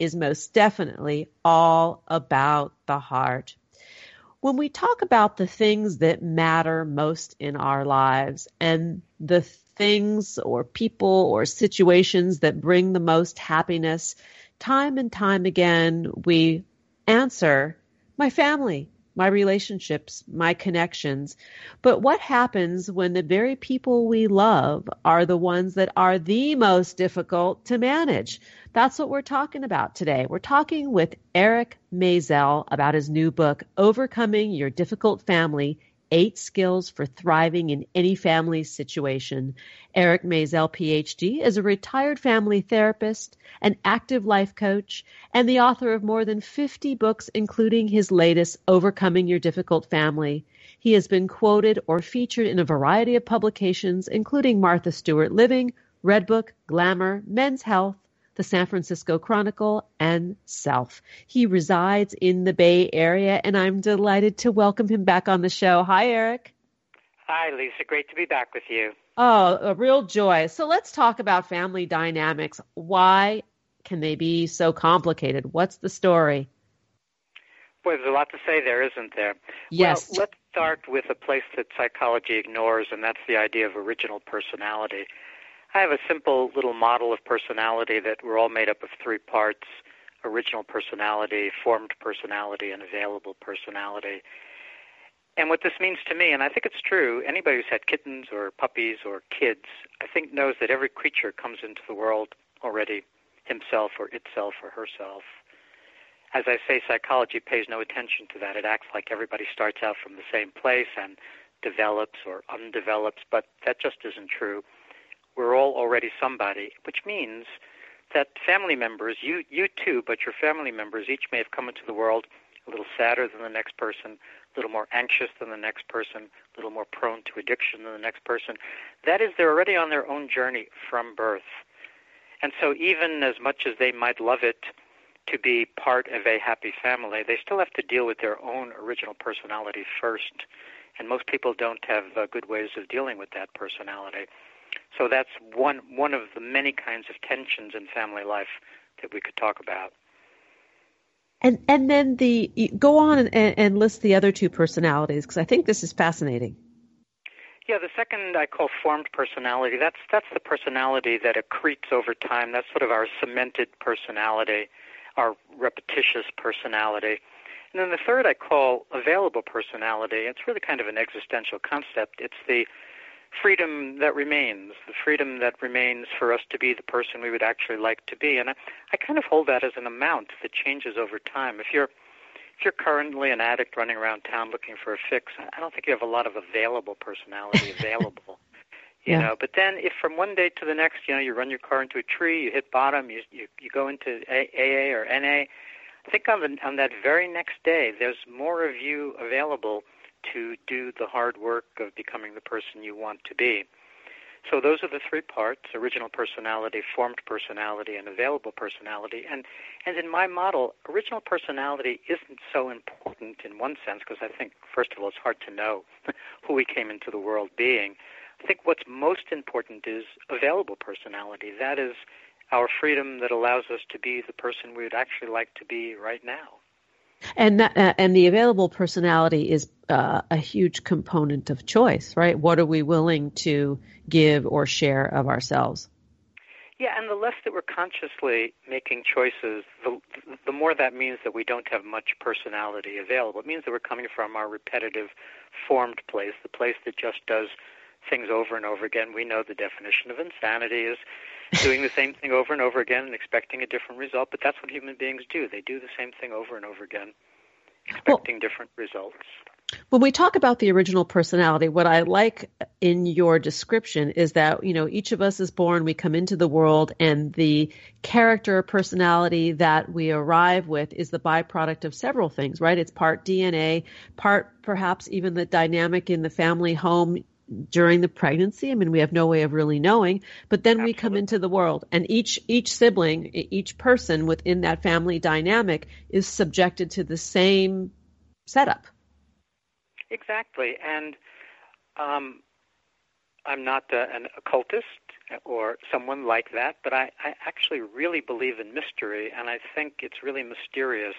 is most definitely all about the heart. When we talk about the things that matter most in our lives and the things or people or situations that bring the most happiness, time and time again we answer my family, my relationships, my connections. But what happens when the very people we love are the ones that are the most difficult to manage? That's what we're talking about today. We're talking with Eric Maisel about his new book, Overcoming Your Difficult Family Eight Skills for Thriving in Any Family Situation. Eric Maisel, PhD, is a retired family therapist, an active life coach, and the author of more than 50 books, including his latest, Overcoming Your Difficult Family. He has been quoted or featured in a variety of publications, including Martha Stewart Living, Redbook, Glamour, Men's Health, the San Francisco Chronicle, and Self. He resides in the Bay Area, and I'm delighted to welcome him back on the show. Hi, Eric. Hi, Lisa. Great to be back with you. Oh, a real joy. So let's talk about family dynamics. Why can they be so complicated? What's the story? Boy, there's a lot to say there, isn't there? Yes. Well, let's start with a place that psychology ignores, and that's the idea of original personality. I have a simple little model of personality that we're all made up of three parts original personality, formed personality, and available personality. And what this means to me, and I think it's true, anybody who's had kittens or puppies or kids, I think knows that every creature comes into the world already himself or itself or herself. As I say, psychology pays no attention to that. It acts like everybody starts out from the same place and develops or undevelops, but that just isn't true we're all already somebody, which means that family members, you you too, but your family members each may have come into the world a little sadder than the next person, a little more anxious than the next person, a little more prone to addiction than the next person. That is, they're already on their own journey from birth. And so, even as much as they might love it to be part of a happy family, they still have to deal with their own original personality first. And most people don't have uh, good ways of dealing with that personality. So that's one one of the many kinds of tensions in family life that we could talk about. And and then the go on and, and list the other two personalities because I think this is fascinating. Yeah, the second I call formed personality. That's that's the personality that accretes over time. That's sort of our cemented personality, our repetitious personality. And then the third I call available personality. It's really kind of an existential concept. It's the freedom that remains, the freedom that remains for us to be the person we would actually like to be. And I, I kind of hold that as an amount that changes over time. If you're if you're currently an addict running around town looking for a fix, I don't think you have a lot of available personality available. you yeah. know, but then if from one day to the next, you know, you run your car into a tree, you hit bottom, you you, you go into AA or NA, I think on, the, on that very next day, there's more of you available to do the hard work of becoming the person you want to be. So those are the three parts: original personality, formed personality, and available personality. And and in my model, original personality isn't so important in one sense because I think first of all it's hard to know who we came into the world being. I think what's most important is available personality. That is our freedom that allows us to be the person we would actually like to be right now. And that, uh, and the available personality is uh, a huge component of choice, right? What are we willing to give or share of ourselves? Yeah, and the less that we're consciously making choices, the the more that means that we don't have much personality available. It means that we're coming from our repetitive, formed place, the place that just does things over and over again. We know the definition of insanity is doing the same thing over and over again and expecting a different result, but that's what human beings do. They do the same thing over and over again, expecting well, different results. When we talk about the original personality, what I like in your description is that, you know, each of us is born, we come into the world, and the character personality that we arrive with is the byproduct of several things, right? It's part DNA, part perhaps even the dynamic in the family home during the pregnancy. I mean, we have no way of really knowing, but then Absolutely. we come into the world and each, each sibling, each person within that family dynamic is subjected to the same setup. Exactly. And, um, I'm not uh, an occultist or someone like that, but I, I actually really believe in mystery, and I think it's really mysterious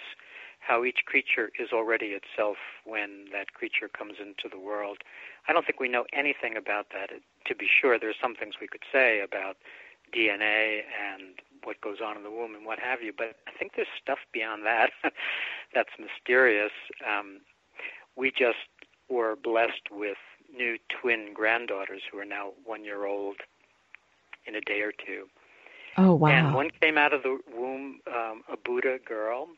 how each creature is already itself when that creature comes into the world. I don't think we know anything about that. To be sure, there's some things we could say about DNA and what goes on in the womb and what have you, but I think there's stuff beyond that that's mysterious. Um, we just were blessed with new twin granddaughters who are now one year old in a day or two. Oh wow! And one came out of the womb um, a Buddha girl,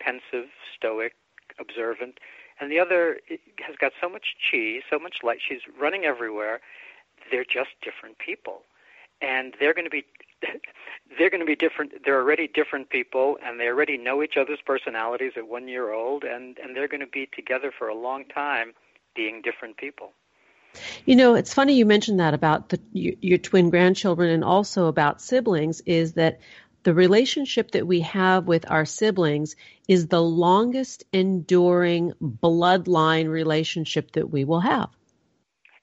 pensive, stoic, observant, and the other has got so much chi, so much light. She's running everywhere. They're just different people, and they're going to be they're going to be different. They're already different people, and they already know each other's personalities at one year old, and and they're going to be together for a long time, being different people. You know, it's funny you mentioned that about the, your, your twin grandchildren and also about siblings. Is that the relationship that we have with our siblings is the longest enduring bloodline relationship that we will have.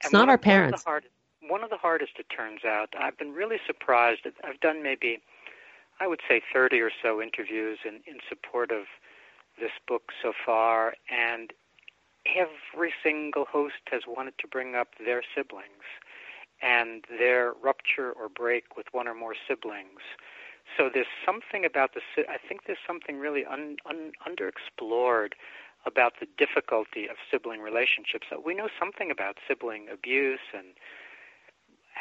It's not our parents. One of, hardest, one of the hardest, it turns out. I've been really surprised. I've done maybe, I would say, 30 or so interviews in, in support of this book so far, and every single host has wanted to bring up their siblings and their rupture or break with one or more siblings so there's something about the. I think there's something really un, un, underexplored about the difficulty of sibling relationships. We know something about sibling abuse and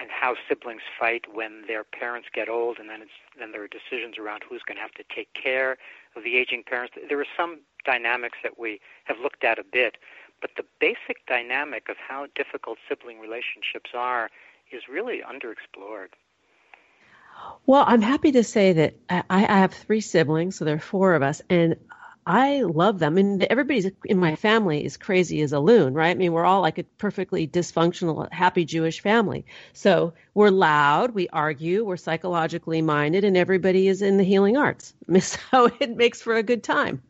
and how siblings fight when their parents get old, and then it's then there are decisions around who's going to have to take care of the aging parents. There are some dynamics that we have looked at a bit, but the basic dynamic of how difficult sibling relationships are is really underexplored. Well, I'm happy to say that I, I have three siblings, so there are four of us, and I love them. And everybody's in my family is crazy as a loon, right? I mean, we're all like a perfectly dysfunctional, happy Jewish family. So we're loud, we argue, we're psychologically minded, and everybody is in the healing arts. So it makes for a good time.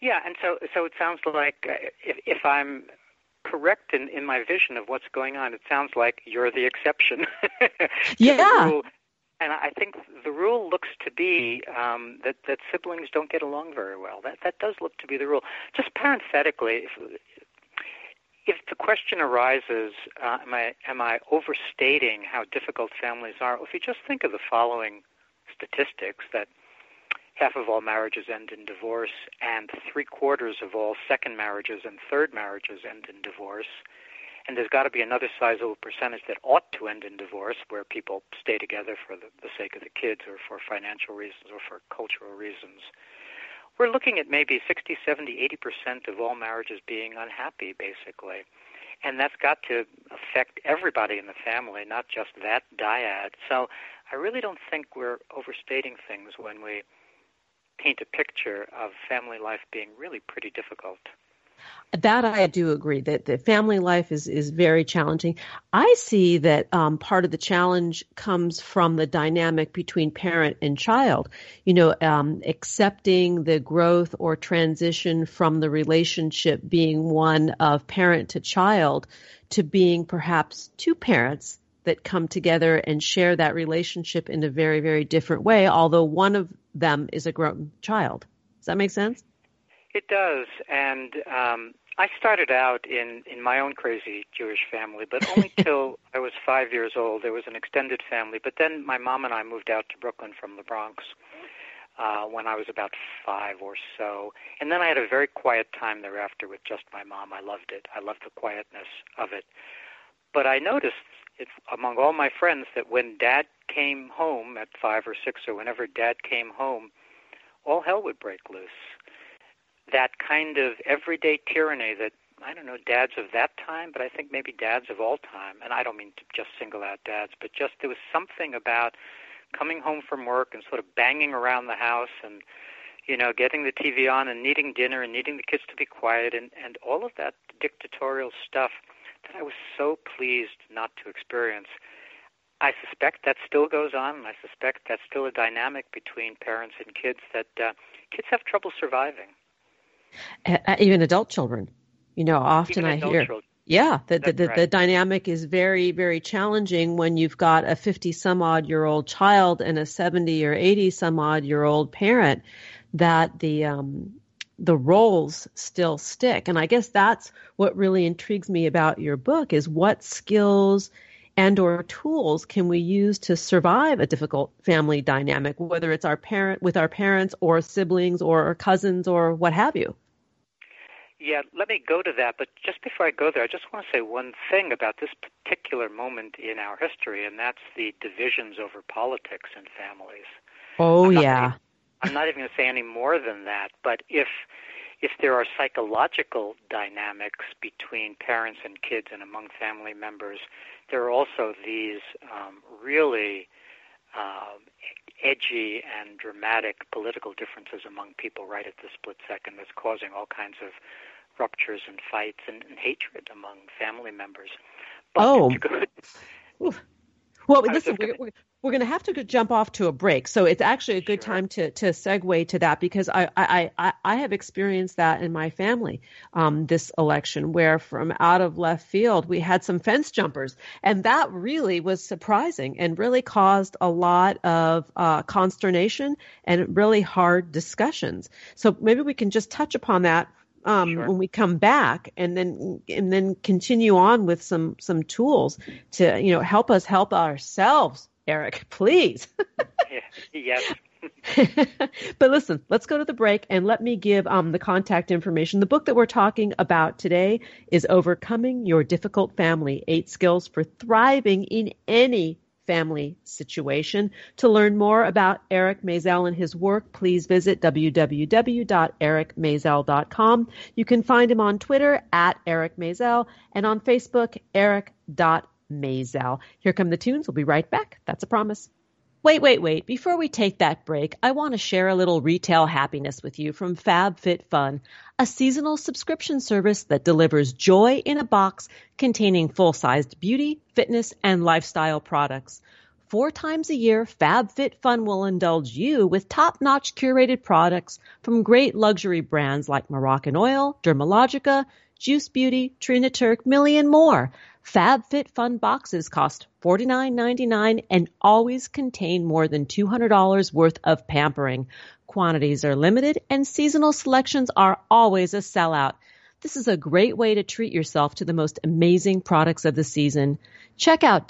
Yeah, and so so it sounds like uh, if, if I'm correct in, in my vision of what's going on, it sounds like you're the exception. yeah. And I think the rule looks to be um, that that siblings don't get along very well. That that does look to be the rule. Just parenthetically, if if the question arises, uh, am I am I overstating how difficult families are? If you just think of the following statistics that half of all marriages end in divorce, and three quarters of all second marriages and third marriages end in divorce and there's got to be another sizable percentage that ought to end in divorce, where people stay together for the, the sake of the kids or for financial reasons or for cultural reasons. We're looking at maybe 60, 70, 80 percent of all marriages being unhappy, basically. And that's got to affect everybody in the family, not just that dyad. So I really don't think we're overstating things when we paint a picture of family life being really pretty difficult. That I do agree that the family life is is very challenging. I see that um, part of the challenge comes from the dynamic between parent and child. You know, um, accepting the growth or transition from the relationship being one of parent to child to being perhaps two parents that come together and share that relationship in a very very different way. Although one of them is a grown child. Does that make sense? It does, and um, I started out in in my own crazy Jewish family, but only till I was five years old. There was an extended family, but then my mom and I moved out to Brooklyn from the Bronx uh, when I was about five or so, and then I had a very quiet time thereafter with just my mom. I loved it. I loved the quietness of it. But I noticed it, among all my friends that when Dad came home at five or six, or whenever Dad came home, all hell would break loose that kind of everyday tyranny that I don't know dads of that time, but I think maybe dads of all time. And I don't mean to just single out dads, but just there was something about coming home from work and sort of banging around the house and you know getting the TV on and needing dinner and needing the kids to be quiet and and all of that dictatorial stuff that I was so pleased not to experience. I suspect that still goes on, I suspect that's still a dynamic between parents and kids that uh, kids have trouble surviving even adult children. You know, often I hear. Children. Yeah, the, the, the, right. the, dynamic is very, very challenging when you've got a 50 some odd year old child and a 70 or 80 some odd year old parent that the, um, the roles still stick. And I guess that's what really intrigues me about your book is what skills and or tools can we use to survive a difficult family dynamic, whether it's our parent with our parents or siblings or cousins or what have you. Yeah, let me go to that. But just before I go there, I just want to say one thing about this particular moment in our history, and that's the divisions over politics in families. Oh, I'm yeah. Even, I'm not even going to say any more than that. But if if there are psychological dynamics between parents and kids and among family members, there are also these um, really um, edgy and dramatic political differences among people right at the split second that's causing all kinds of ruptures and fights and, and hatred among family members. But oh. good. Well, listen, we're, we're, we're going to have to jump off to a break. So it's actually a good sure. time to, to segue to that because I, I, I, I have experienced that in my family um, this election where from out of left field we had some fence jumpers. And that really was surprising and really caused a lot of uh, consternation and really hard discussions. So maybe we can just touch upon that um, sure. when we come back, and then and then continue on with some some tools to you know help us help ourselves. Eric, please. yes. but listen, let's go to the break and let me give um, the contact information. The book that we're talking about today is Overcoming Your Difficult Family Eight Skills for Thriving in Any family situation. To learn more about Eric Maisel and his work, please visit www.ericmaisel.com. You can find him on Twitter at Eric Maisel and on Facebook, eric.maisel. Here come the tunes. We'll be right back. That's a promise. Wait, wait, wait. Before we take that break, I want to share a little retail happiness with you from FabFitFun, a seasonal subscription service that delivers joy in a box containing full-sized beauty, fitness, and lifestyle products. Four times a year, FabFitFun will indulge you with top-notch curated products from great luxury brands like Moroccan Oil, Dermalogica, Juice Beauty, Trina Turk, Millie, and more. FabFitFun boxes cost $49.99 and always contain more than $200 worth of pampering. Quantities are limited and seasonal selections are always a sellout. This is a great way to treat yourself to the most amazing products of the season. Check out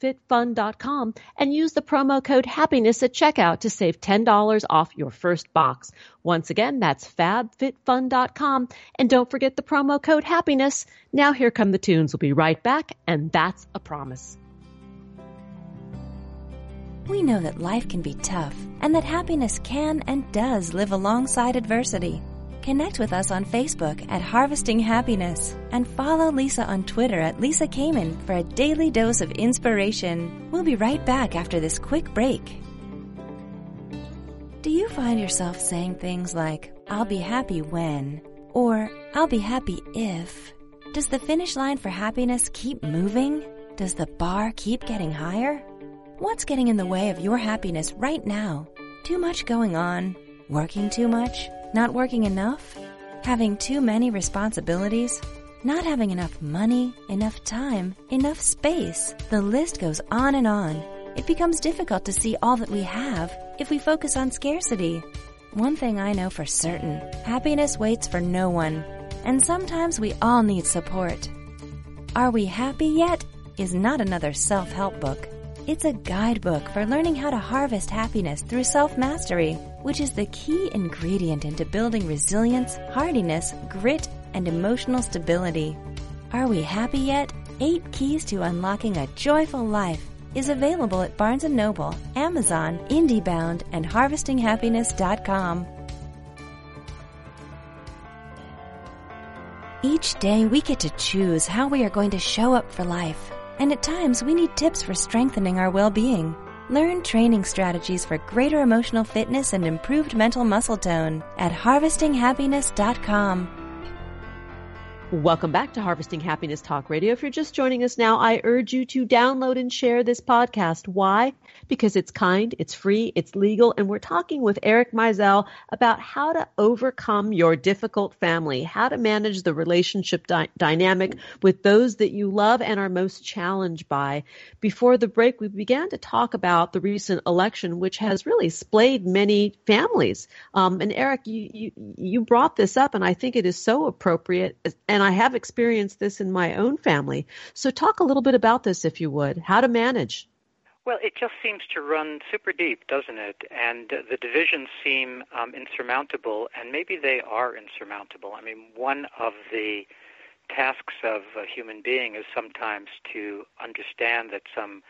www.fabfitfun.com and use the promo code happiness at checkout to save $10 off your first box. Once again, that's fabfitfun.com and don't forget the promo code happiness. Now here come the tunes. We'll be right back and that's a promise. We know that life can be tough and that happiness can and does live alongside adversity. Connect with us on Facebook at Harvesting Happiness and follow Lisa on Twitter at Lisa Kamen for a daily dose of inspiration. We'll be right back after this quick break. Do you find yourself saying things like, I'll be happy when, or I'll be happy if? Does the finish line for happiness keep moving? Does the bar keep getting higher? What's getting in the way of your happiness right now? Too much going on? Working too much? Not working enough? Having too many responsibilities? Not having enough money, enough time, enough space? The list goes on and on. It becomes difficult to see all that we have if we focus on scarcity. One thing I know for certain happiness waits for no one, and sometimes we all need support. Are We Happy Yet? is not another self help book. It's a guidebook for learning how to harvest happiness through self mastery, which is the key ingredient into building resilience, hardiness, grit, and emotional stability. Are We Happy Yet? Eight Keys to Unlocking a Joyful Life is available at Barnes & Noble, Amazon, IndieBound, and HarvestingHappiness.com. Each day we get to choose how we are going to show up for life. And at times we need tips for strengthening our well-being. Learn training strategies for greater emotional fitness and improved mental muscle tone at harvestinghappiness.com. Welcome back to Harvesting Happiness Talk Radio. If you're just joining us now, I urge you to download and share this podcast. Why? Because it's kind, it's free, it's legal, and we're talking with Eric Maisel about how to overcome your difficult family, how to manage the relationship di- dynamic with those that you love and are most challenged by. Before the break, we began to talk about the recent election, which has really splayed many families. Um, and Eric, you, you, you brought this up, and I think it is so appropriate. And I have experienced this in my own family. So, talk a little bit about this, if you would. How to manage. Well, it just seems to run super deep, doesn't it? And the divisions seem um, insurmountable, and maybe they are insurmountable. I mean, one of the tasks of a human being is sometimes to understand that some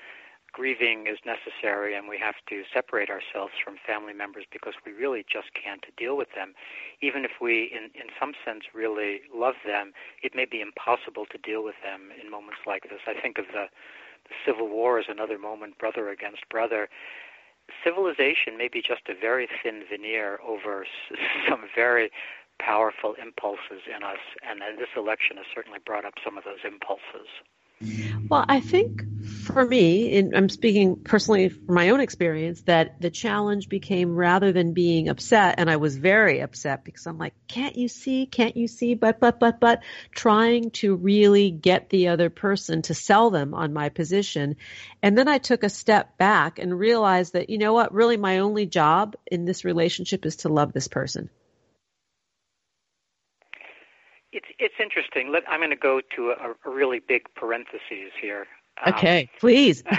grieving is necessary and we have to separate ourselves from family members because we really just can't deal with them. Even if we, in, in some sense, really love them, it may be impossible to deal with them in moments like this. I think of the, the Civil War as another moment, brother against brother. Civilization may be just a very thin veneer over some very powerful impulses in us, and this election has certainly brought up some of those impulses. Well, I think for me, I'm speaking personally from my own experience, that the challenge became rather than being upset, and I was very upset because I'm like, can't you see? Can't you see? But, but, but, but, trying to really get the other person to sell them on my position. And then I took a step back and realized that, you know what, really my only job in this relationship is to love this person. It's it's interesting. Let, I'm going to go to a, a really big parentheses here. Um, okay, please.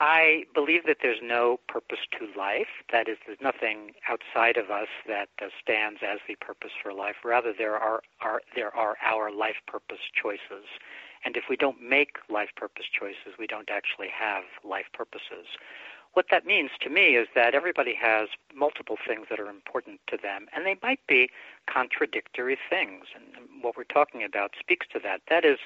I believe that there's no purpose to life. That is, there's nothing outside of us that uh, stands as the purpose for life. Rather, there are, are there are our life purpose choices. And if we don't make life purpose choices, we don't actually have life purposes. What that means to me is that everybody has multiple things that are important to them, and they might be contradictory things. And what we're talking about speaks to that. That is,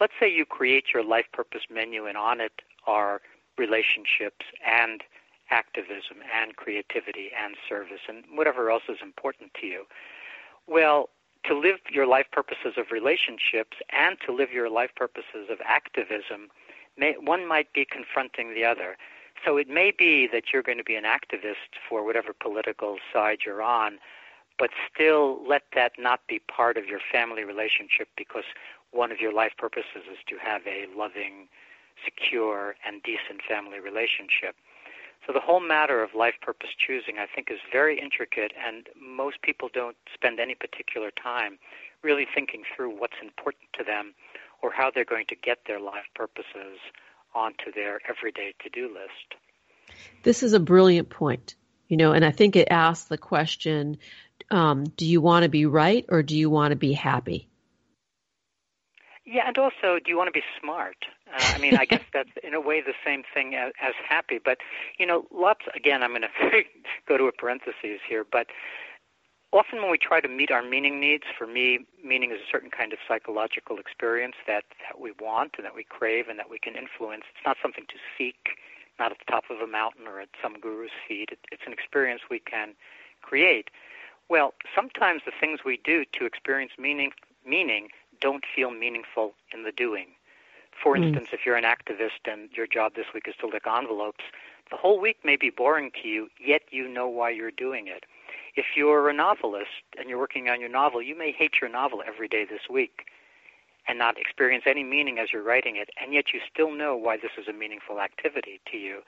let's say you create your life purpose menu, and on it are relationships and activism and creativity and service and whatever else is important to you. Well, to live your life purposes of relationships and to live your life purposes of activism, may, one might be confronting the other. So it may be that you're going to be an activist for whatever political side you're on, but still let that not be part of your family relationship because one of your life purposes is to have a loving, secure, and decent family relationship. So the whole matter of life purpose choosing, I think, is very intricate, and most people don't spend any particular time really thinking through what's important to them or how they're going to get their life purposes onto their everyday to-do list. This is a brilliant point, you know, and I think it asks the question, um, do you want to be right or do you want to be happy? Yeah, and also, do you want to be smart? Uh, I mean, I guess that's in a way the same thing as, as happy. But you know, lots. Again, I'm going to go to a parenthesis here, but often when we try to meet our meaning needs, for me, meaning is a certain kind of psychological experience that, that we want and that we crave and that we can influence. It's not something to seek not at the top of a mountain or at some guru's feet. It, it's an experience we can create. Well, sometimes the things we do to experience meaning meaning don't feel meaningful in the doing. For mm. instance, if you're an activist and your job this week is to lick envelopes, the whole week may be boring to you, yet you know why you're doing it. If you're a novelist and you're working on your novel, you may hate your novel every day this week and not experience any meaning as you're writing it, and yet you still know why this is a meaningful activity to you.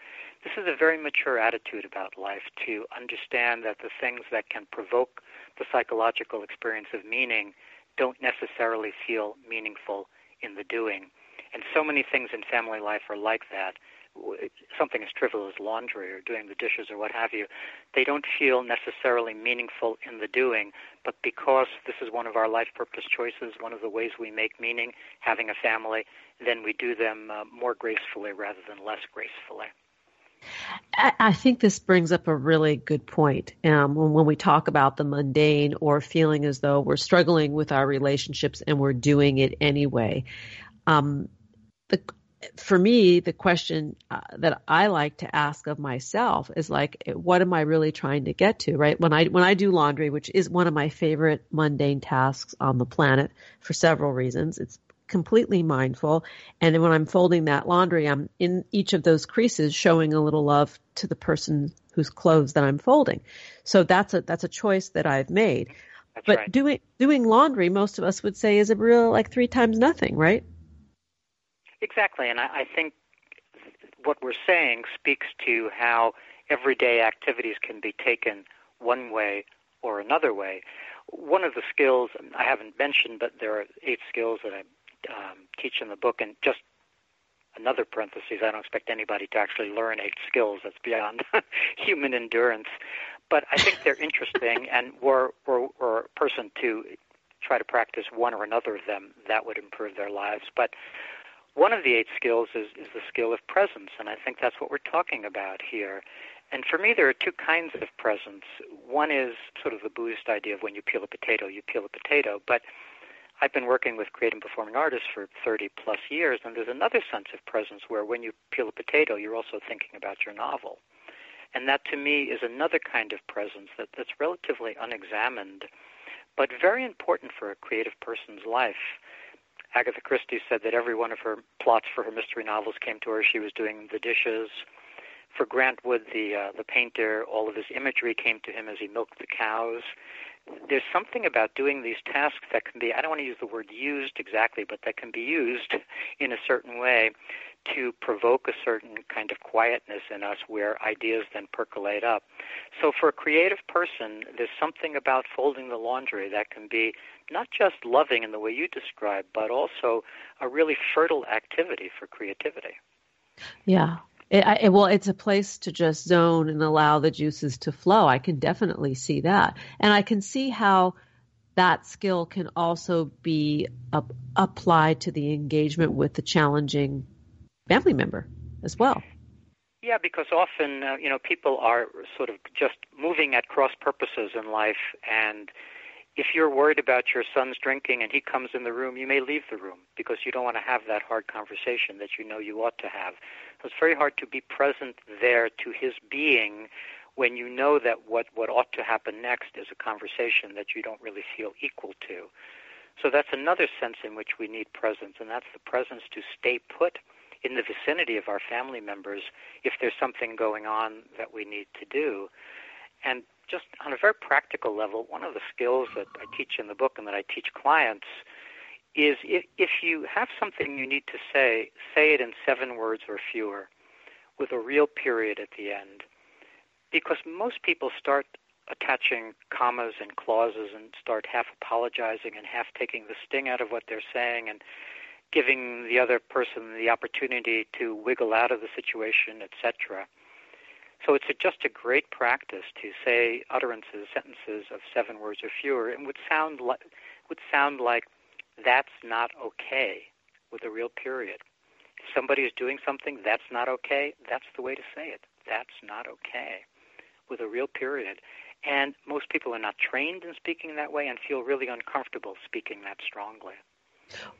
This is a very mature attitude about life to understand that the things that can provoke the psychological experience of meaning don't necessarily feel meaningful in the doing. And so many things in family life are like that something as trivial as laundry or doing the dishes or what have you, they don't feel necessarily meaningful in the doing, but because this is one of our life purpose choices, one of the ways we make meaning, having a family, then we do them uh, more gracefully rather than less gracefully. I think this brings up a really good point. Um, when, we talk about the mundane or feeling as though we're struggling with our relationships and we're doing it anyway, um, the for me, the question uh, that I like to ask of myself is like, what am I really trying to get to, right? When I, when I do laundry, which is one of my favorite mundane tasks on the planet for several reasons, it's completely mindful. And when I'm folding that laundry, I'm in each of those creases showing a little love to the person whose clothes that I'm folding. So that's a, that's a choice that I've made. That's but right. doing, doing laundry, most of us would say is a real like three times nothing, right? Exactly, and I, I think what we're saying speaks to how everyday activities can be taken one way or another way. One of the skills I haven't mentioned, but there are eight skills that I um, teach in the book, and just another parenthesis, I don't expect anybody to actually learn eight skills. That's beyond human endurance. But I think they're interesting, and were, were, were a person to try to practice one or another of them, that would improve their lives. But one of the eight skills is, is the skill of presence, and I think that's what we're talking about here. And for me, there are two kinds of presence. One is sort of the Buddhist idea of when you peel a potato, you peel a potato. But I've been working with creative and performing artists for 30 plus years, and there's another sense of presence where when you peel a potato, you're also thinking about your novel. And that to me is another kind of presence that, that's relatively unexamined, but very important for a creative person's life. Agatha Christie said that every one of her plots for her mystery novels came to her she was doing the dishes. For Grant Wood, the uh, the painter, all of his imagery came to him as he milked the cows. There's something about doing these tasks that can be, I don't want to use the word used exactly, but that can be used in a certain way to provoke a certain kind of quietness in us where ideas then percolate up. So for a creative person, there's something about folding the laundry that can be not just loving in the way you describe, but also a really fertile activity for creativity. Yeah. It, I, well, it's a place to just zone and allow the juices to flow. I can definitely see that. And I can see how that skill can also be applied to the engagement with the challenging family member as well. Yeah, because often, uh, you know, people are sort of just moving at cross purposes in life and if you're worried about your son's drinking and he comes in the room, you may leave the room because you don't want to have that hard conversation that you know you ought to have. It's very hard to be present there to his being when you know that what, what ought to happen next is a conversation that you don't really feel equal to. So that's another sense in which we need presence, and that's the presence to stay put in the vicinity of our family members if there's something going on that we need to do. And just on a very practical level, one of the skills that I teach in the book and that I teach clients is if, if you have something you need to say, say it in seven words or fewer with a real period at the end. Because most people start attaching commas and clauses and start half apologizing and half taking the sting out of what they're saying and giving the other person the opportunity to wiggle out of the situation, etc. So it's a, just a great practice to say utterances, sentences of seven words or fewer, and would sound like would sound like that's not okay with a real period. If somebody is doing something that's not okay, that's the way to say it. That's not okay with a real period. And most people are not trained in speaking that way and feel really uncomfortable speaking that strongly.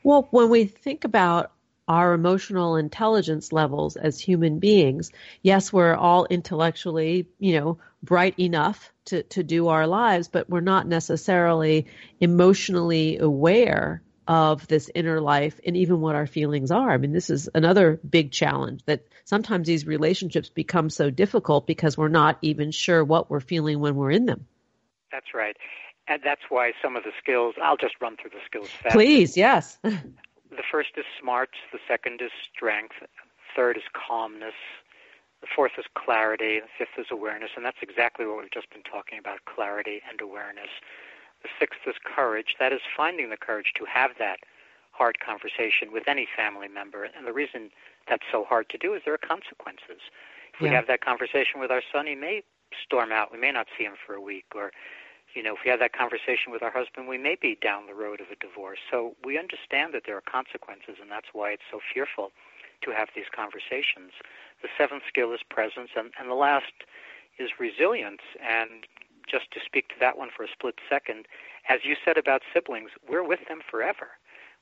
Well, when we think about our emotional intelligence levels as human beings. Yes, we're all intellectually, you know, bright enough to, to do our lives, but we're not necessarily emotionally aware of this inner life and even what our feelings are. I mean, this is another big challenge that sometimes these relationships become so difficult because we're not even sure what we're feeling when we're in them. That's right. And that's why some of the skills, I'll just run through the skills fast. Please, yes. the first is smarts, the second is strength, third is calmness, the fourth is clarity, the fifth is awareness, and that's exactly what we've just been talking about clarity and awareness. The sixth is courage. That is finding the courage to have that hard conversation with any family member. And the reason that's so hard to do is there are consequences. If we have that conversation with our son, he may storm out. We may not see him for a week. Or, you know, if we have that conversation with our husband, we may be down the road of a divorce. So we understand that there are consequences, and that's why it's so fearful to have these conversations. The seventh skill is presence, and, and the last is resilience. And just to speak to that one for a split second, as you said about siblings, we're with them forever.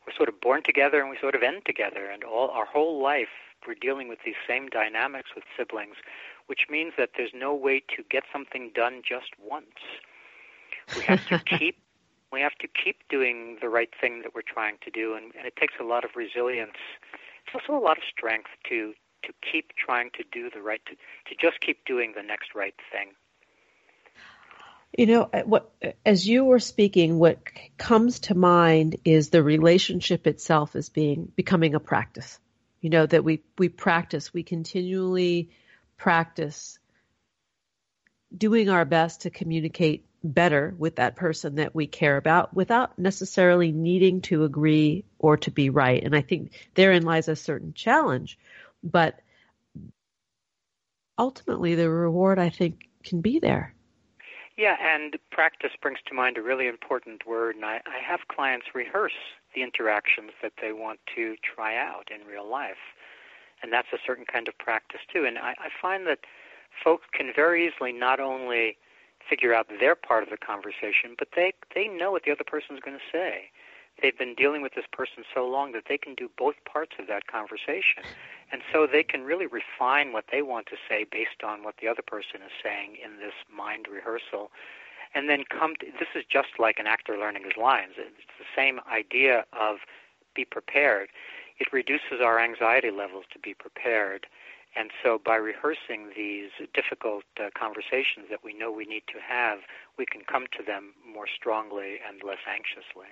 We're sort of born together and we sort of end together, and all our whole life we're dealing with these same dynamics with siblings, which means that there's no way to get something done just once. We have to keep we have to keep doing the right thing that we're trying to do, and, and it takes a lot of resilience. It's also a lot of strength to to keep trying to do the right to, to just keep doing the next right thing. You know, uh, what as you were speaking, what comes to mind is the relationship itself as being becoming a practice. You know that we we practice, we continually practice doing our best to communicate better with that person that we care about without necessarily needing to agree or to be right. And I think therein lies a certain challenge, but ultimately the reward I think can be there. Yeah, and practice brings to mind a really important word, and I, I have clients rehearse the interactions that they want to try out in real life. And that's a certain kind of practice, too. And I, I find that folks can very easily not only figure out their part of the conversation, but they, they know what the other person is going to say they've been dealing with this person so long that they can do both parts of that conversation. And so they can really refine what they want to say based on what the other person is saying in this mind rehearsal. And then come to, this is just like an actor learning his lines. It's the same idea of be prepared. It reduces our anxiety levels to be prepared. And so by rehearsing these difficult uh, conversations that we know we need to have, we can come to them more strongly and less anxiously.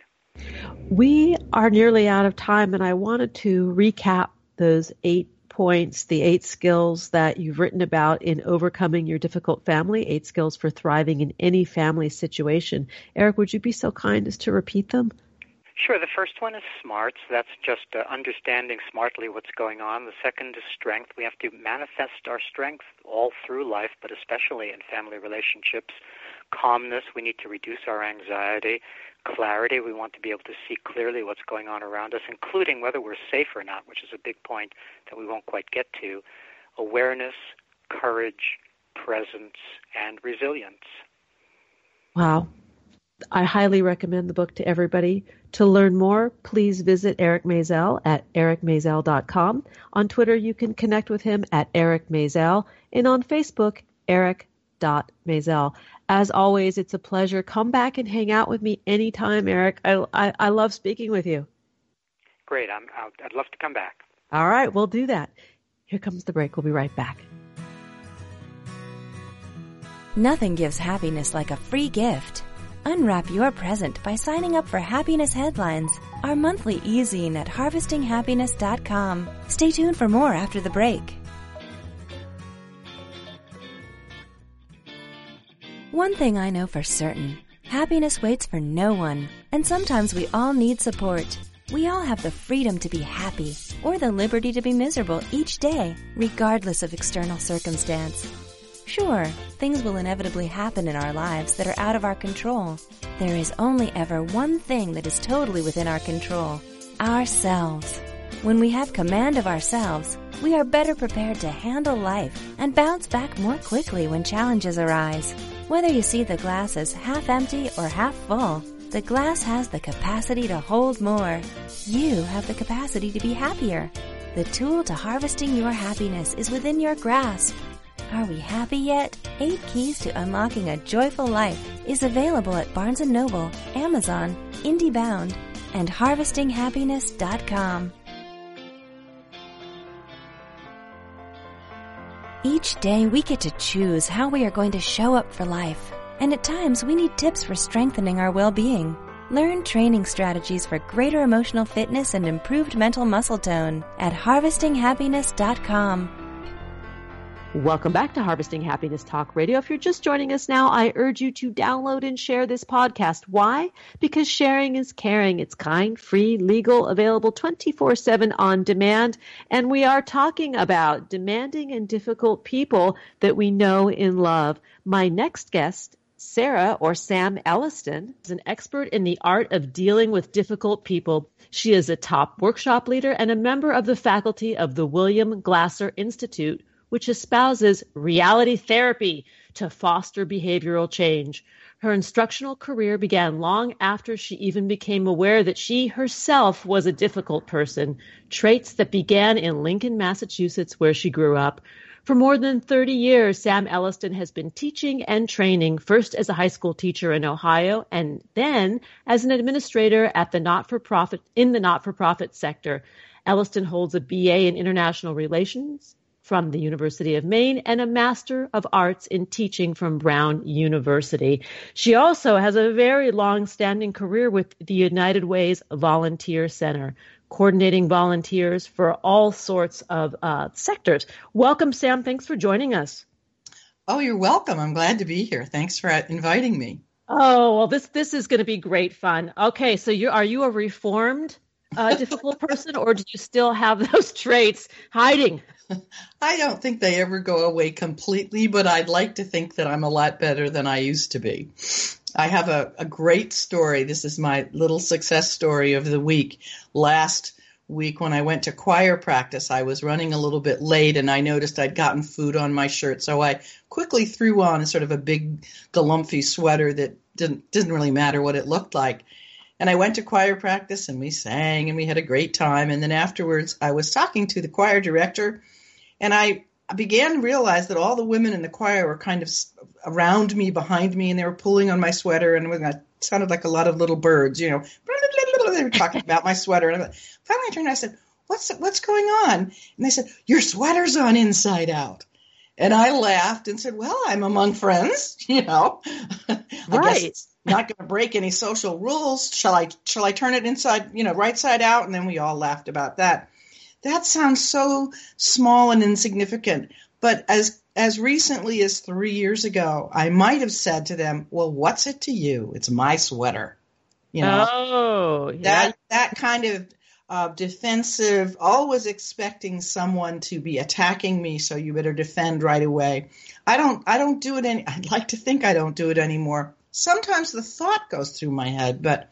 We are nearly out of time, and I wanted to recap those eight points, the eight skills that you've written about in overcoming your difficult family, eight skills for thriving in any family situation. Eric, would you be so kind as to repeat them? Sure. The first one is smarts. That's just uh, understanding smartly what's going on. The second is strength. We have to manifest our strength all through life, but especially in family relationships. Calmness. We need to reduce our anxiety clarity. We want to be able to see clearly what's going on around us, including whether we're safe or not, which is a big point that we won't quite get to. Awareness, courage, presence, and resilience. Wow. I highly recommend the book to everybody. To learn more, please visit Eric Maisel at ericmaisel.com. On Twitter, you can connect with him at Eric Maisel, and on Facebook, Eric.Maisel. As always, it's a pleasure. Come back and hang out with me anytime, Eric. I, I, I love speaking with you. Great. I'm, I'd love to come back. All right, we'll do that. Here comes the break. We'll be right back. Nothing gives happiness like a free gift. Unwrap your present by signing up for Happiness Headlines, our monthly e-zine at harvestinghappiness.com. Stay tuned for more after the break. One thing I know for certain happiness waits for no one, and sometimes we all need support. We all have the freedom to be happy or the liberty to be miserable each day, regardless of external circumstance. Sure, things will inevitably happen in our lives that are out of our control. There is only ever one thing that is totally within our control ourselves. When we have command of ourselves, we are better prepared to handle life and bounce back more quickly when challenges arise. Whether you see the glass as half empty or half full, The glass has the capacity to hold more. You have the capacity to be happier. The tool to harvesting your happiness is within your grasp. Are we happy yet? Eight Keys to Unlocking a Joyful Life is available at Barnes & Noble, Amazon, IndieBound, and HarvestingHappiness.com. Each day we get to choose how we are going to show up for life, and at times we need tips for strengthening our well-being. Learn training strategies for greater emotional fitness and improved mental muscle tone at HarvestingHappiness.com. Welcome back to Harvesting Happiness Talk Radio. If you're just joining us now, I urge you to download and share this podcast. Why? Because sharing is caring. It's kind, free, legal, available 24 7 on demand. And we are talking about demanding and difficult people that we know and love. My next guest Sarah, or Sam Elliston, is an expert in the art of dealing with difficult people. She is a top workshop leader and a member of the faculty of the William Glasser Institute, which espouses reality therapy to foster behavioral change. Her instructional career began long after she even became aware that she herself was a difficult person, traits that began in Lincoln, Massachusetts, where she grew up. For more than 30 years, Sam Elliston has been teaching and training, first as a high school teacher in Ohio and then as an administrator at the not-for-profit in the not-for-profit sector. Elliston holds a BA in International Relations from the University of Maine and a Master of Arts in Teaching from Brown University. She also has a very long standing career with the United Way's Volunteer Center, coordinating volunteers for all sorts of uh, sectors. Welcome, Sam. Thanks for joining us. Oh, you're welcome. I'm glad to be here. Thanks for inviting me. Oh, well, this this is going to be great fun. Okay, so you are you a reformed uh, difficult person, or do you still have those traits hiding? I don't think they ever go away completely, but I'd like to think that I'm a lot better than I used to be. I have a, a great story. This is my little success story of the week. Last week when I went to choir practice, I was running a little bit late and I noticed I'd gotten food on my shirt. So I quickly threw on a sort of a big galumphy sweater that didn't didn't really matter what it looked like. And I went to choir practice and we sang and we had a great time. And then afterwards I was talking to the choir director and I began to realize that all the women in the choir were kind of around me, behind me, and they were pulling on my sweater, and it sounded like a lot of little birds, you know. They were talking about my sweater, and finally I turned and I said, "What's what's going on?" And they said, "Your sweater's on inside out." And I laughed and said, "Well, I'm among friends, you know. right. Not going to break any social rules. Shall I? Shall I turn it inside, you know, right side out?" And then we all laughed about that that sounds so small and insignificant. But as as recently as three years ago, I might have said to them, "Well, what's it to you? It's my sweater." You know, oh, yeah. that that kind of uh, defensive, always expecting someone to be attacking me, so you better defend right away. I don't I don't do it any. I'd like to think I don't do it anymore. Sometimes the thought goes through my head, but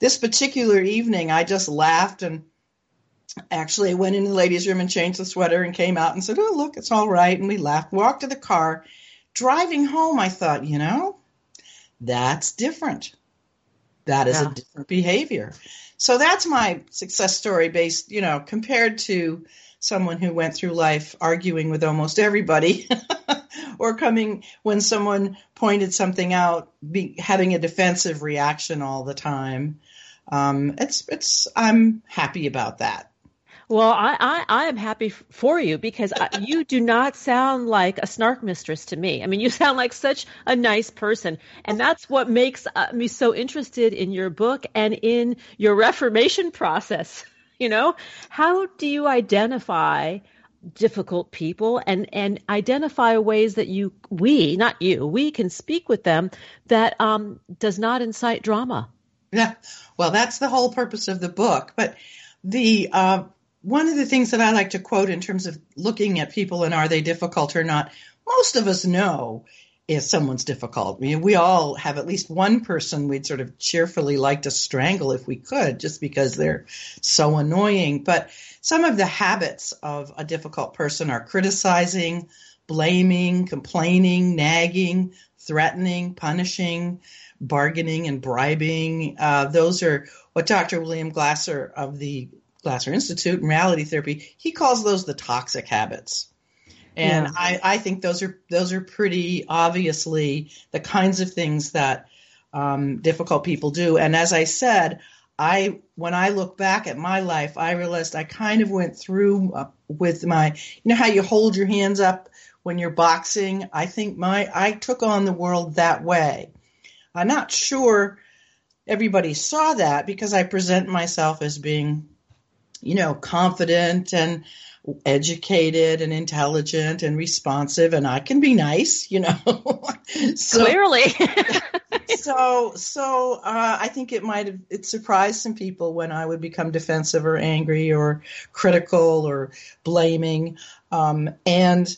this particular evening, I just laughed and actually went in the ladies' room and changed the sweater and came out and said, Oh, look, it's all right. And we laughed, walked to the car. Driving home, I thought, you know, that's different. That is yeah. a different behavior. So that's my success story based, you know, compared to someone who went through life arguing with almost everybody or coming when someone pointed something out, be, having a defensive reaction all the time. Um, it's, it's, I'm happy about that. Well, I, I, I, am happy for you because I, you do not sound like a snark mistress to me. I mean, you sound like such a nice person. And that's what makes uh, me so interested in your book and in your reformation process. You know, how do you identify difficult people and, and identify ways that you, we, not you, we can speak with them that um, does not incite drama? Yeah. Well, that's the whole purpose of the book. But the, uh, one of the things that I like to quote in terms of looking at people and are they difficult or not, most of us know if someone's difficult. I mean, we all have at least one person we'd sort of cheerfully like to strangle if we could, just because they're so annoying. But some of the habits of a difficult person are criticizing, blaming, complaining, nagging, threatening, punishing, bargaining, and bribing. Uh, those are what Dr. William Glasser of the Glasser Institute in Reality Therapy, he calls those the toxic habits. And yeah. I, I think those are those are pretty obviously the kinds of things that um, difficult people do. And as I said, I when I look back at my life, I realized I kind of went through uh, with my you know how you hold your hands up when you're boxing. I think my I took on the world that way. I'm not sure everybody saw that because I present myself as being you know confident and educated and intelligent and responsive and I can be nice, you know. so, Clearly. so so uh, I think it might have it surprised some people when I would become defensive or angry or critical or blaming. Um, and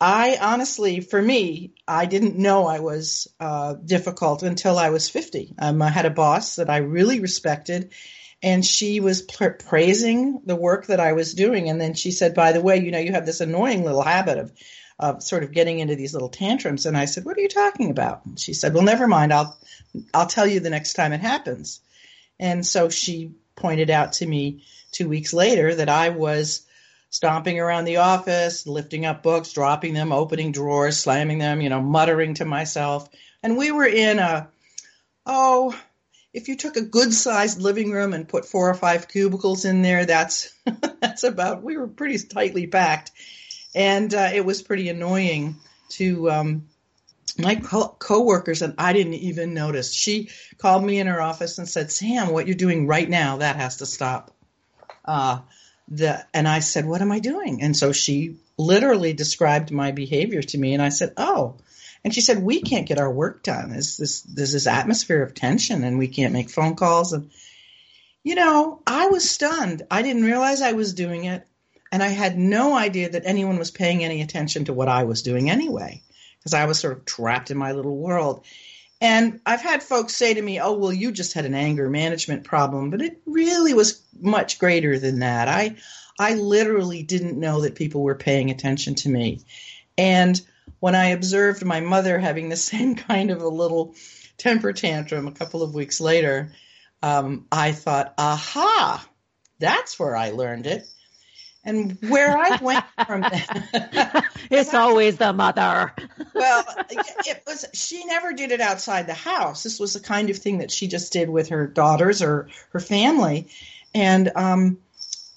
I honestly, for me, I didn't know I was uh, difficult until I was 50. Um, I had a boss that I really respected and she was praising the work that I was doing. And then she said, "By the way, you know, you have this annoying little habit of." Of sort of getting into these little tantrums, and I said, "What are you talking about?" And she said, "Well, never mind. I'll, I'll tell you the next time it happens." And so she pointed out to me two weeks later that I was stomping around the office, lifting up books, dropping them, opening drawers, slamming them, you know, muttering to myself. And we were in a, oh, if you took a good sized living room and put four or five cubicles in there, that's that's about. We were pretty tightly packed, and uh, it was pretty annoying to um, my co- coworkers, and I didn't even notice. She called me in her office and said, "Sam, what you're doing right now that has to stop." Uh, the and I said, "What am I doing?" And so she literally described my behavior to me, and I said, "Oh." And she said, "We can't get our work done. There's this there's this atmosphere of tension, and we can't make phone calls." And you know, I was stunned. I didn't realize I was doing it, and I had no idea that anyone was paying any attention to what I was doing anyway, because I was sort of trapped in my little world. And I've had folks say to me, "Oh, well, you just had an anger management problem," but it really was much greater than that. I I literally didn't know that people were paying attention to me, and when I observed my mother having the same kind of a little temper tantrum a couple of weeks later, um, I thought, aha, that's where I learned it. And where I went from that. it's always the mother. well, it was, she never did it outside the house. This was the kind of thing that she just did with her daughters or her family. And, um,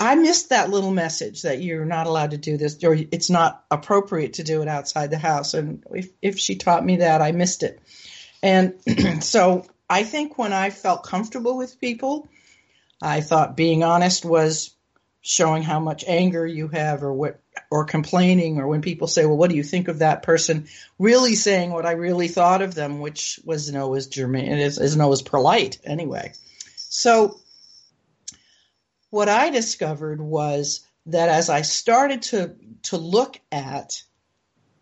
I missed that little message that you're not allowed to do this or it's not appropriate to do it outside the house. And if, if she taught me that, I missed it. And so I think when I felt comfortable with people, I thought being honest was showing how much anger you have or what or complaining or when people say well what do you think of that person really saying what i really thought of them which was no as germane is, is no as polite anyway so what I discovered was that as I started to to look at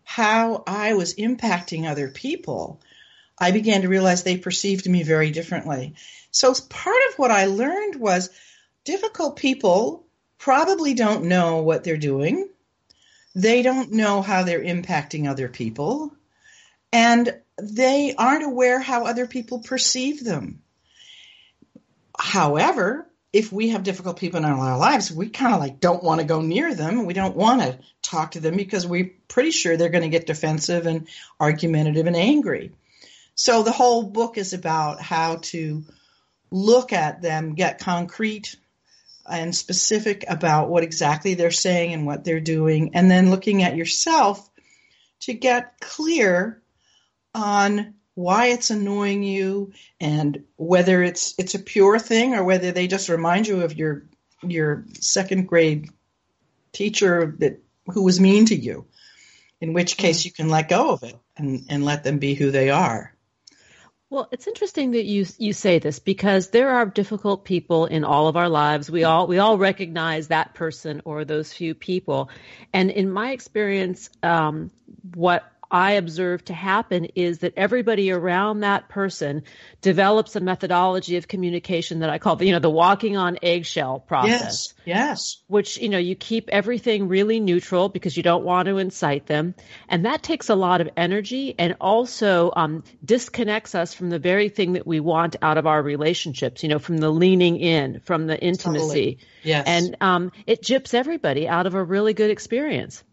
how I was impacting other people, I began to realize they perceived me very differently. So part of what I learned was difficult people probably don't know what they're doing. They don't know how they're impacting other people. And they aren't aware how other people perceive them. However, if we have difficult people in our lives, we kind of like don't want to go near them. We don't want to talk to them because we're pretty sure they're going to get defensive and argumentative and angry. So the whole book is about how to look at them, get concrete and specific about what exactly they're saying and what they're doing, and then looking at yourself to get clear on why it's annoying you and whether it's it's a pure thing or whether they just remind you of your your second grade teacher that who was mean to you in which case you can let go of it and, and let them be who they are. Well, it's interesting that you you say this because there are difficult people in all of our lives. We all we all recognize that person or those few people, and in my experience, um, what I observe to happen is that everybody around that person develops a methodology of communication that I call the, you know, the walking on eggshell process. Yes. Yes. Which, you know, you keep everything really neutral because you don't want to incite them. And that takes a lot of energy and also um, disconnects us from the very thing that we want out of our relationships, you know, from the leaning in, from the intimacy. Totally. Yes. And um, it gyps everybody out of a really good experience.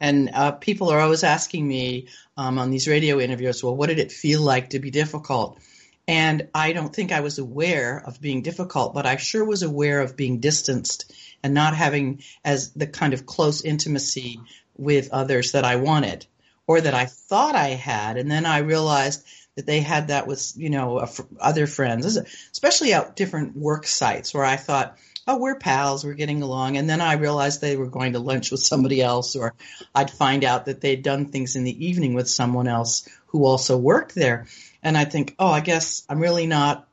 And uh, people are always asking me um, on these radio interviews, well, what did it feel like to be difficult? And I don't think I was aware of being difficult, but I sure was aware of being distanced and not having as the kind of close intimacy with others that I wanted or that I thought I had. And then I realized that they had that with, you know, other friends, especially at different work sites where I thought, oh, we're pals, we're getting along. And then I realized they were going to lunch with somebody else, or I'd find out that they'd done things in the evening with someone else who also worked there. And I think, oh, I guess I'm really not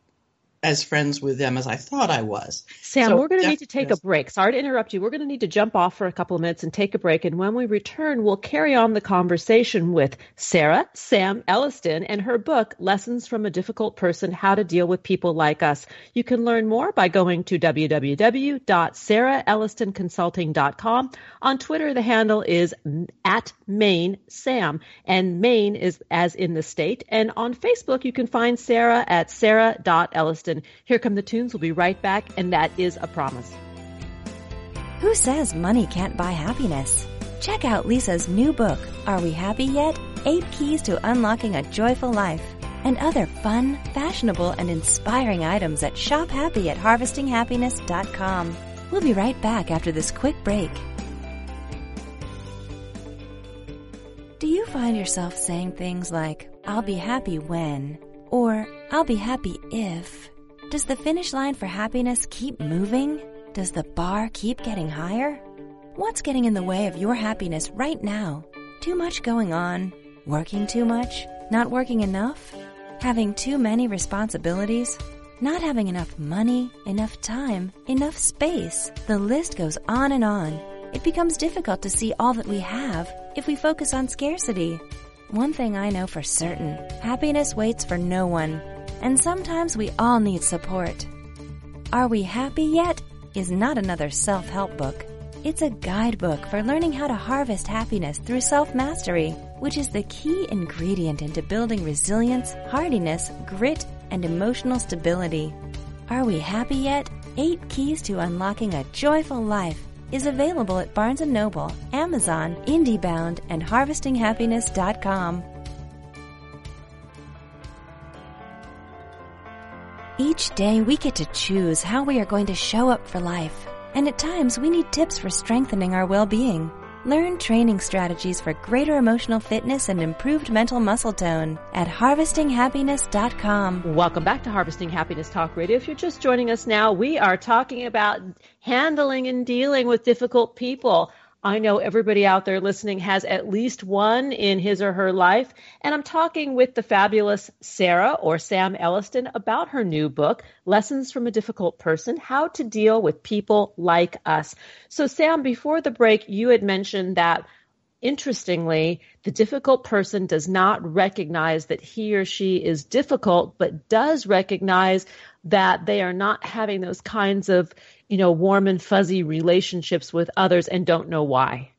as friends with them as I thought I was. Sam, so we're going to need to take a break. Sorry to interrupt you. We're going to need to jump off for a couple of minutes and take a break. And when we return, we'll carry on the conversation with Sarah Sam Elliston and her book, Lessons from a Difficult Person How to Deal with People Like Us. You can learn more by going to www.sarahellistonconsulting.com. On Twitter, the handle is at Maine Sam, and Maine is as in the state. And on Facebook, you can find Sarah at sarah.elliston here come the tunes. We'll be right back, and that is a promise. Who says money can't buy happiness? Check out Lisa's new book, Are We Happy Yet? Eight Keys to Unlocking a Joyful Life, and other fun, fashionable, and inspiring items at Shop Happy at HarvestingHappiness.com. We'll be right back after this quick break. Do you find yourself saying things like, I'll be happy when, or I'll be happy if? Does the finish line for happiness keep moving? Does the bar keep getting higher? What's getting in the way of your happiness right now? Too much going on? Working too much? Not working enough? Having too many responsibilities? Not having enough money, enough time, enough space? The list goes on and on. It becomes difficult to see all that we have if we focus on scarcity. One thing I know for certain happiness waits for no one and sometimes we all need support. Are We Happy Yet? is not another self help book. It's a guidebook for learning how to harvest happiness through self mastery, which is the key ingredient into building resilience, hardiness, grit, and emotional stability. Are We Happy Yet? Eight Keys to Unlocking a Joyful Life is available at Barnes & Noble, Amazon, IndieBound, and HarvestingHappiness.com. Each day we get to choose how we are going to show up for life. And at times we need tips for strengthening our well-being. Learn training strategies for greater emotional fitness and improved mental muscle tone at harvestinghappiness.com. Welcome back to Harvesting Happiness Talk Radio. If you're just joining us now, we are talking about handling and dealing with difficult people. I know everybody out there listening has at least one in his or her life. And I'm talking with the fabulous Sarah or Sam Elliston about her new book, Lessons from a Difficult Person How to Deal with People Like Us. So, Sam, before the break, you had mentioned that interestingly, the difficult person does not recognize that he or she is difficult, but does recognize that they are not having those kinds of you know, warm and fuzzy relationships with others and don't know why.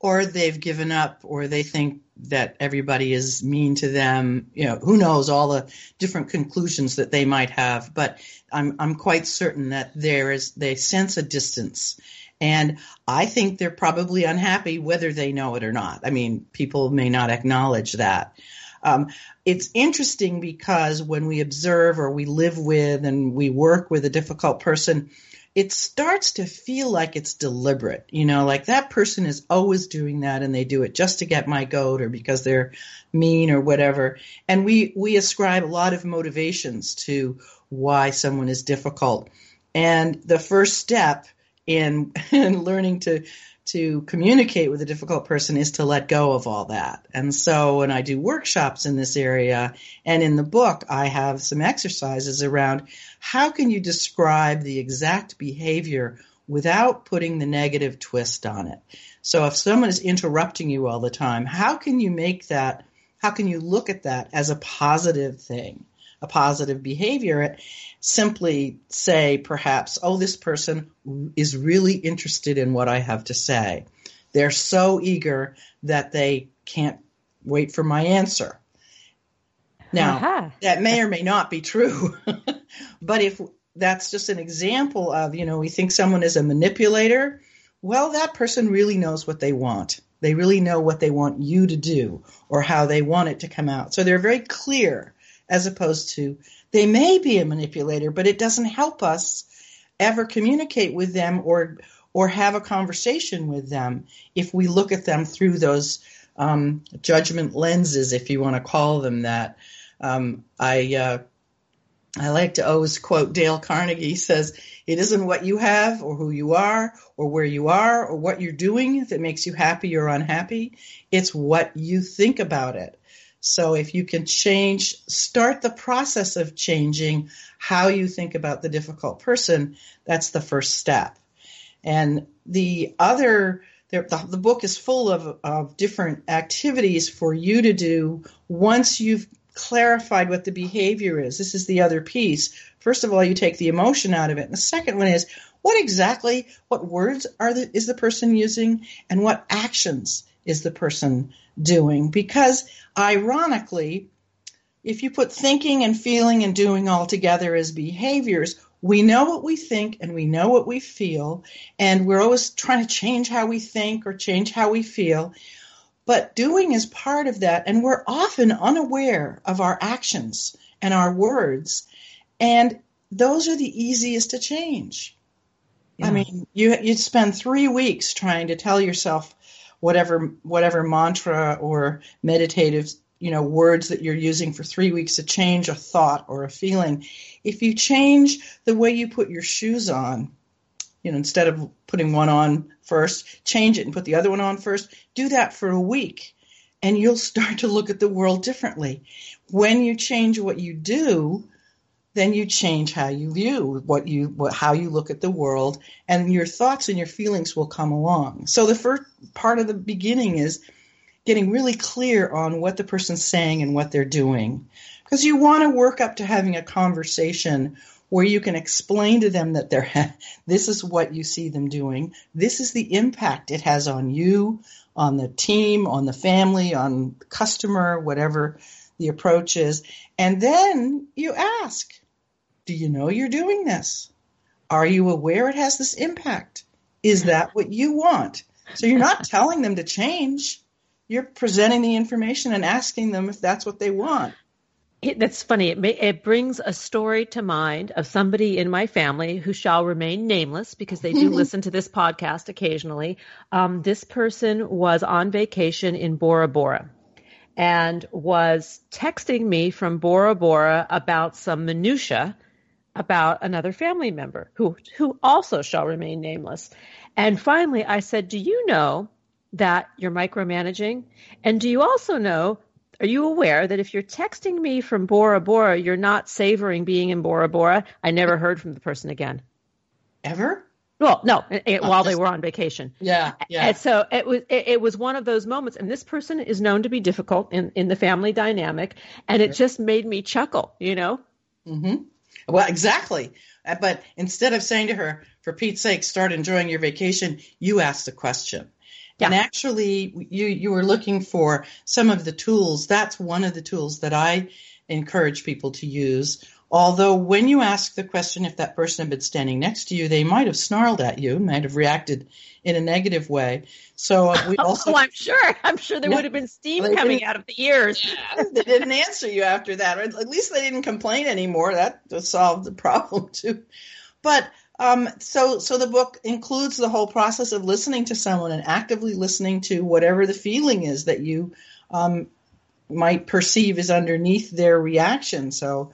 Or they've given up, or they think that everybody is mean to them. You know, who knows all the different conclusions that they might have. But I'm I'm quite certain that there is they sense a distance, and I think they're probably unhappy whether they know it or not. I mean, people may not acknowledge that. Um, it's interesting because when we observe or we live with and we work with a difficult person, it starts to feel like it's deliberate. You know, like that person is always doing that and they do it just to get my goat or because they're mean or whatever. And we, we ascribe a lot of motivations to why someone is difficult. And the first step in, in learning to to communicate with a difficult person is to let go of all that. And so when I do workshops in this area and in the book, I have some exercises around how can you describe the exact behavior without putting the negative twist on it. So if someone is interrupting you all the time, how can you make that, how can you look at that as a positive thing, a positive behavior? Simply say, perhaps, oh, this person is really interested in what I have to say. They're so eager that they can't wait for my answer. Now, uh-huh. that may or may not be true, but if that's just an example of, you know, we think someone is a manipulator, well, that person really knows what they want. They really know what they want you to do or how they want it to come out. So they're very clear as opposed to they may be a manipulator, but it doesn't help us ever communicate with them or or have a conversation with them if we look at them through those um, judgment lenses, if you want to call them that. Um, I uh, I like to always quote Dale Carnegie. Says, It isn't what you have or who you are or where you are or what you're doing that makes you happy or unhappy. It's what you think about it. So if you can change, start the process of changing how you think about the difficult person, that's the first step. And the other, the, the book is full of, of different activities for you to do once you've clarified what the behavior is. This is the other piece. First of all, you take the emotion out of it. And the second one is what exactly, what words are the, is the person using and what actions is the person doing? Because ironically, if you put thinking and feeling and doing all together as behaviors, we know what we think and we know what we feel, and we're always trying to change how we think or change how we feel. But doing is part of that, and we're often unaware of our actions and our words, and those are the easiest to change. Yeah. I mean, you you spend three weeks trying to tell yourself whatever whatever mantra or meditative you know words that you're using for three weeks to change a thought or a feeling. If you change the way you put your shoes on, you know, instead of putting one on first, change it and put the other one on first. Do that for a week and you'll start to look at the world differently. When you change what you do, then you change how you view what you what, how you look at the world and your thoughts and your feelings will come along. So the first part of the beginning is getting really clear on what the person's saying and what they're doing. Because you want to work up to having a conversation where you can explain to them that they're this is what you see them doing. This is the impact it has on you, on the team, on the family, on the customer, whatever the approach is. And then you ask, do you know you're doing this? Are you aware it has this impact? Is that what you want? So you're not telling them to change. You're presenting the information and asking them if that's what they want. It, that's funny. It, may, it brings a story to mind of somebody in my family who shall remain nameless because they do listen to this podcast occasionally. Um, this person was on vacation in Bora Bora and was texting me from Bora Bora about some minutia about another family member who who also shall remain nameless. And finally, I said, "Do you know that you're micromanaging? And do you also know are you aware that if you're texting me from Bora Bora, you're not savoring being in Bora Bora? I never heard from the person again. Ever? Well, no, it, while they were on vacation. Yeah, yeah. And so it was it, it, was one of those moments, and this person is known to be difficult in in the family dynamic, and it just made me chuckle, you know. Mm-hmm. Well, exactly. Uh, but instead of saying to her, "For Pete's sake, start enjoying your vacation," you asked the question. Yeah. And actually, you, you were looking for some of the tools. That's one of the tools that I encourage people to use. Although, when you ask the question if that person had been standing next to you, they might have snarled at you, might have reacted in a negative way. So uh, we also. oh, I'm sure. I'm sure there would have been steam coming out of the ears. Yeah, they didn't answer you after that. Or at least they didn't complain anymore. That solved the problem too. But um, so, so the book includes the whole process of listening to someone and actively listening to whatever the feeling is that you um, might perceive is underneath their reaction. So,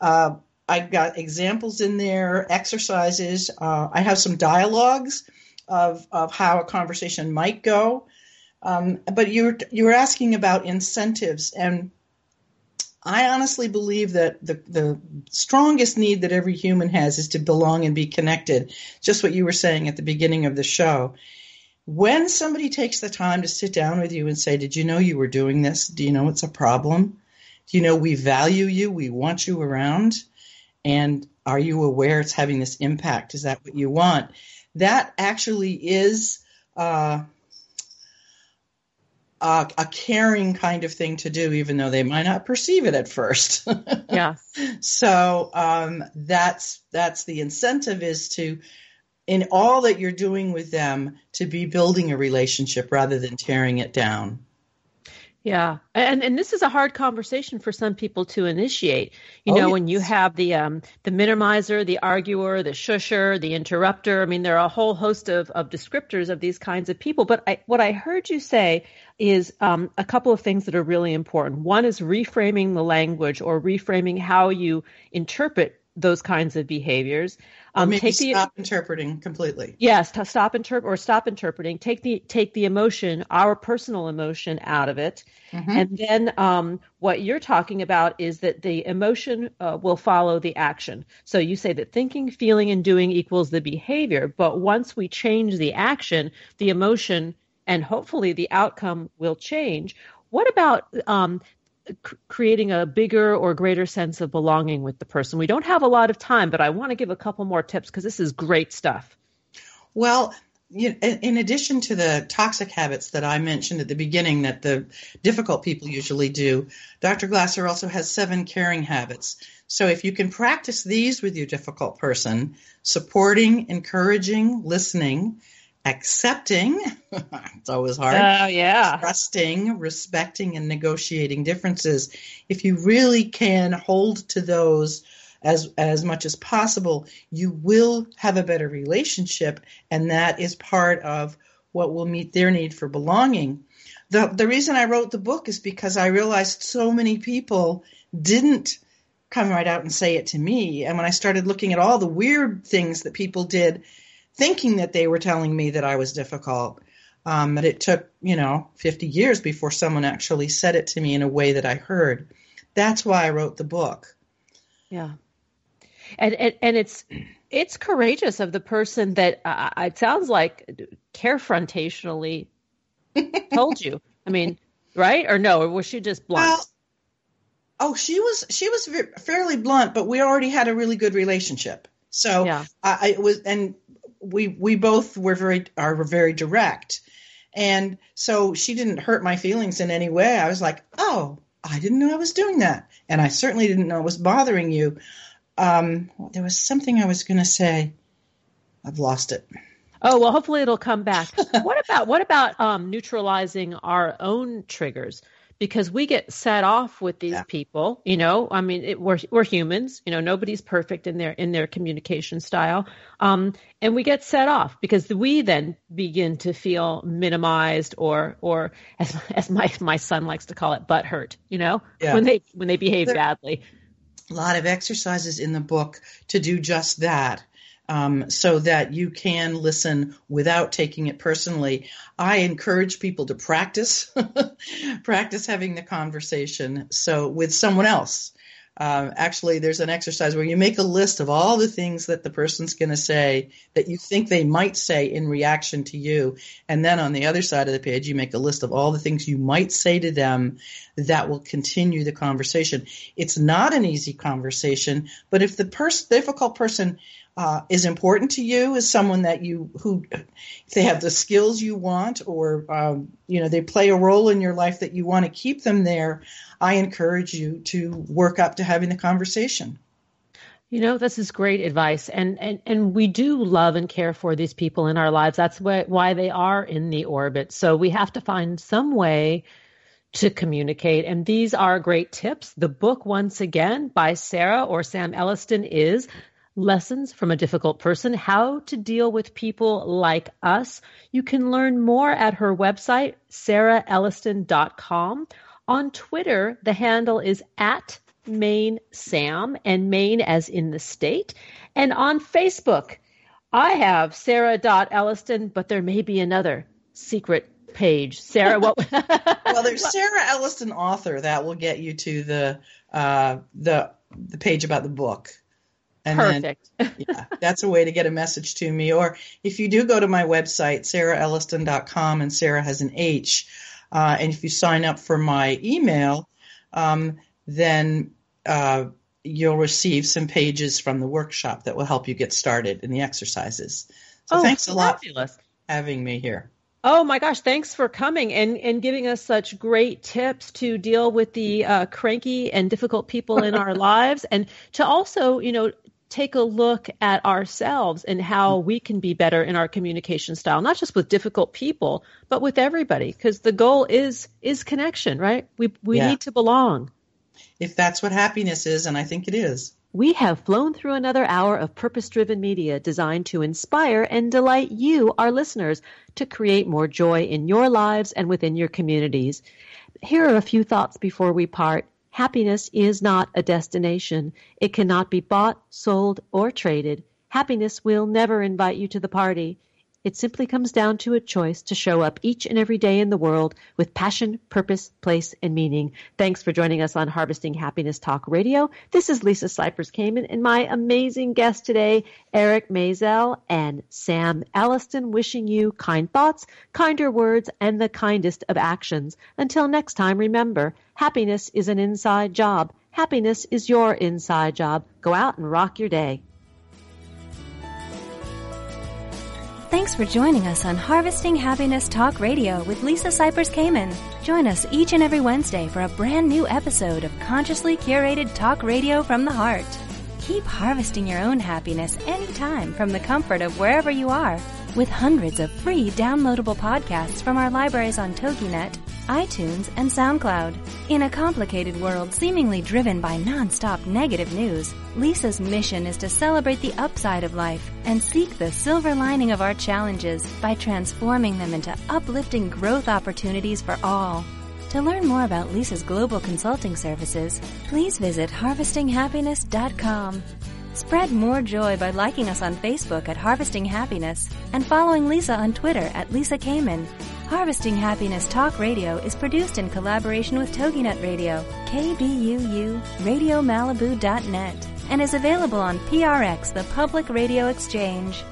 uh, I've got examples in there, exercises. Uh, I have some dialogues of of how a conversation might go. Um, but you were you were asking about incentives, and I honestly believe that the, the strongest need that every human has is to belong and be connected. Just what you were saying at the beginning of the show. When somebody takes the time to sit down with you and say, Did you know you were doing this? Do you know it's a problem? You know we value you? We want you around? And are you aware it's having this impact? Is that what you want? That actually is. Uh, a, a, caring kind of thing to do, even though they might not perceive it at first. yeah. So um, that's that's the incentive is to, in all that you're doing with them, to be building a relationship rather than tearing it down. Yeah, and and this is a hard conversation for some people to initiate. You Oh, know, when you have the um the minimizer, the arguer, the shusher, the interrupter. I mean, there are a whole host of of descriptors of these kinds of people. But I, what I heard you say is um, a couple of things that are really important. One is reframing the language or reframing how you interpret those kinds of behaviors. Um, take the stop interpreting completely. Yes, to stop interp- or stop interpreting. Take the take the emotion, our personal emotion, out of it, Mm-hmm. and then um, what you're talking about is that the emotion uh, will follow the action. So you say that thinking, feeling, and doing equals the behavior, but once we change the action, the emotion and hopefully the outcome will change. What about um, creating a bigger or greater sense of belonging with the person? We don't have a lot of time, but I want to give a couple more tips because this is great stuff. Well, you in in addition to the toxic habits that I mentioned at the beginning that the difficult people usually do, Dr. Glasser also has seven caring habits. So if you can practice these with your difficult person, supporting, encouraging, listening, accepting, it's always hard. Oh yeah. trusting, respecting, and negotiating differences. If you really can hold to those as as much as possible, you will have a better relationship, and that is part of what will meet their need for belonging. The the reason I wrote the book is because I realized so many people didn't come right out and say it to me. And when I started looking at all the weird things that people did, thinking that they were telling me that I was difficult, um, but it took, you know, 50 years before someone actually said it to me in a way that I heard. That's why I wrote the book. Yeah. And, and and it's it's courageous of the person that uh, it sounds like carefrontationally told you. I mean, right or no? Or was she just blunt? Well, oh, she was she was fairly blunt, but we already had a really good relationship. So Yeah. I, I was, and we we both were very are very direct, and so she didn't hurt my feelings in any way. I was like, oh, I didn't know I was doing that, and I certainly didn't know it was bothering you. Um, there was something I was going to say. I've lost it. Oh well, hopefully it'll come back. what about what about um, neutralizing our own triggers? Because we get set off with these Yeah. people, you know. I mean, it, we're we're humans, you know. Nobody's perfect in their in their communication style, um, and we get set off because we then begin to feel minimized or or as as my my son likes to call it, butt hurt, you know, Yeah. when they when they behave There- badly. a lot of exercises in the book to do just that. Um, so that you can listen without taking it personally. I encourage people to practice, practice having the conversation. So with someone else. Um, actually, there's an exercise where you make a list of all the things that the person's going to say that you think they might say in reaction to you. And then on the other side of the page, you make a list of all the things you might say to them that will continue the conversation. It's not an easy conversation, but if the pers- difficult person uh, is important to you, is someone that you who, if they have the skills you want, or um, you know they play a role in your life that you want to keep them there, I encourage you to work up to having the conversation. You know, this is great advice, and and and we do love and care for these people in our lives. That's why why they are in the orbit. So we have to find some way to communicate, and these are great tips. The book, once again, by Sarah or Sam Elliston, is Lessons from a Difficult Person: How to Deal with People Like Us. You can learn more at her website, sarahelliston.com. On Twitter, the handle is at Maine Sam and Maine as in the state. And on Facebook, I have Sarah.Elliston, but there may be another secret page. Sarah, what? well, there's Sarah Elliston author that will get you to the uh, the the page about the book. And Perfect. Then, yeah, that's a way to get a message to me. Or if you do go to my website, sarahelliston.com, and Sarah has an H, uh, and if you sign up for my email, um, then uh, you'll receive some pages from the workshop that will help you get started in the exercises. So oh, thanks a lot fabulous. for having me here. Oh my gosh, thanks for coming and, and giving us such great tips to deal with the uh, cranky and difficult people in our lives and to also, you know, take a look at ourselves and how we can be better in our communication style, not just with difficult people, but with everybody because the goal is is connection, right? We we yeah. need to belong. If that's what happiness is and I think it is. We have flown through another hour of purpose driven media designed to inspire and delight you, our listeners, to create more joy in your lives and within your communities. Here are a few thoughts before we part. Happiness is not a destination. It cannot be bought, sold, or traded. Happiness will never invite you to the party. It simply comes down to a choice to show up each and every day in the world with passion, purpose, place, and meaning. Thanks for joining us on Harvesting Happiness Talk Radio. This is Lisa Cypers Kamen and my amazing guest today, Eric Maisel and Sam Elliston, wishing you kind thoughts, kinder words, and the kindest of actions. Until next time, remember, happiness is an inside job. Happiness is your inside job. Go out and rock your day. Thanks for joining us on Harvesting Happiness Talk Radio with Lisa Cypers Kamen. Join us each and every Wednesday for a brand new episode of consciously curated talk radio from the heart. Keep harvesting your own happiness anytime from the comfort of wherever you are with hundreds of free downloadable podcasts from our libraries on TogiNet iTunes, and SoundCloud. In a complicated world seemingly driven by nonstop negative news, Lisa's mission is to celebrate the upside of life and seek the silver lining of our challenges by transforming them into uplifting growth opportunities for all. To learn more about Lisa's global consulting services, please visit harvestinghappiness.com. Spread more joy by liking us on Facebook at Harvesting Happiness and following Lisa on Twitter at Lisa Kamen Harvesting Happiness Talk Radio is produced in collaboration with TogiNet Radio, KBUU, RadioMalibu.net, and is available on PRX, the Public Radio Exchange.